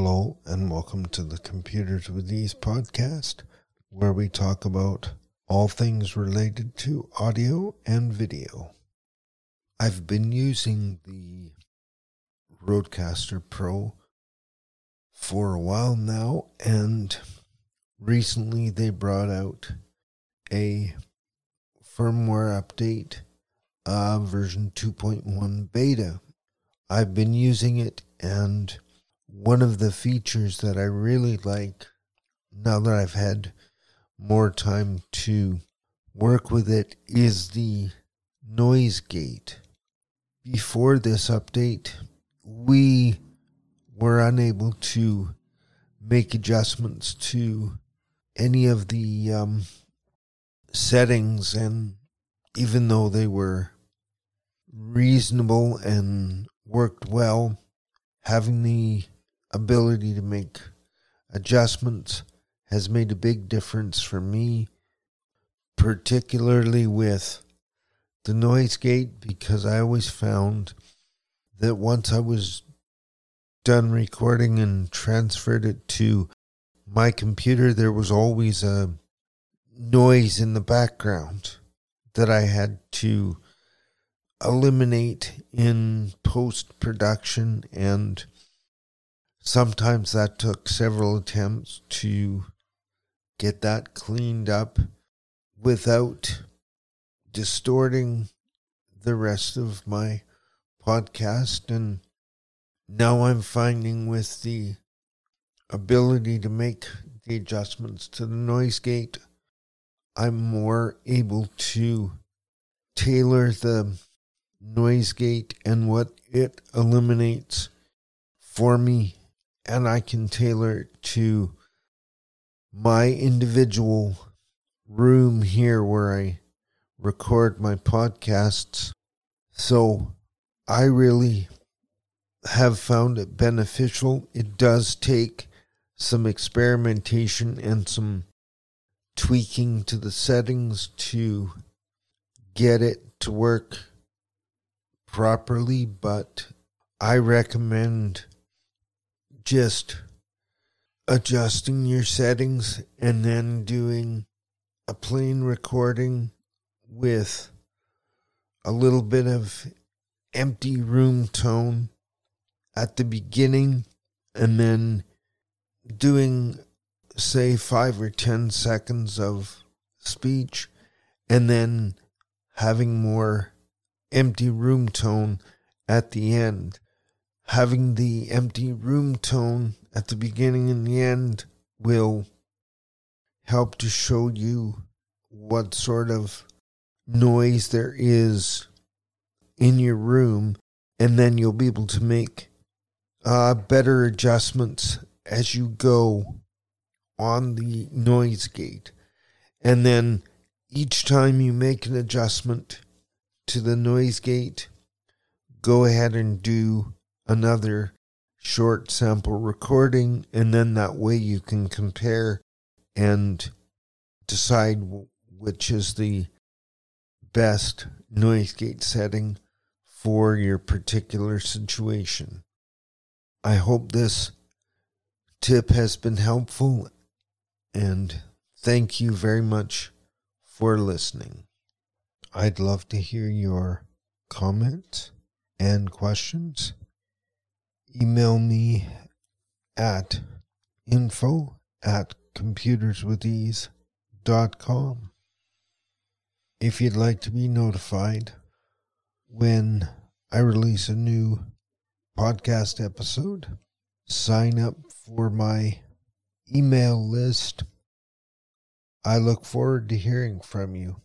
Hello, and welcome to the Computers with Ease podcast, where we talk about all things related to audio and video. I've been using the Rodecaster Pro for a while now, and recently they brought out a firmware update, uh, version 2.1 beta. I've been using it, and one of the features that I really like now that I've had more time to work with it is the noise gate. Before this update, we were unable to make adjustments to any of the um, settings, and even though they were reasonable and worked well, having the ability to make adjustments has made a big difference for me, particularly with the noise gate, because I always found that once I was done recording and transferred it to my computer, there was always a noise in the background that I had to eliminate in post production and sometimes that took several attempts to get that cleaned up without distorting the rest of my podcast. And now I'm finding with the ability to make the adjustments to the noise gate, I'm more able to tailor the noise gate and what it eliminates for me and I can tailor it to my individual room here where I record my podcasts. So I really have found it beneficial. It does take some experimentation and some tweaking to the settings to get it to work properly, but I recommend just adjusting your settings and then doing a plain recording with a little bit of empty room tone at the beginning and then doing say 5 or 10 seconds of speech and then having more empty room tone at the end having the empty room tone at the beginning and the end will help to show you what sort of noise there is in your room, and then you'll be able to make uh, better adjustments as you go on the noise gate. And then each time you make an adjustment to the noise gate, go ahead and do another short sample recording, and then that way you can compare and decide which is the best noise gate setting for your particular situation. I hope this tip has been helpful and thank you very much for listening. I'd love to hear your comments and questions email me at info at computerswithease.com. If you'd like to be notified when I release a new podcast episode, sign up for my email list. I look forward to hearing from you.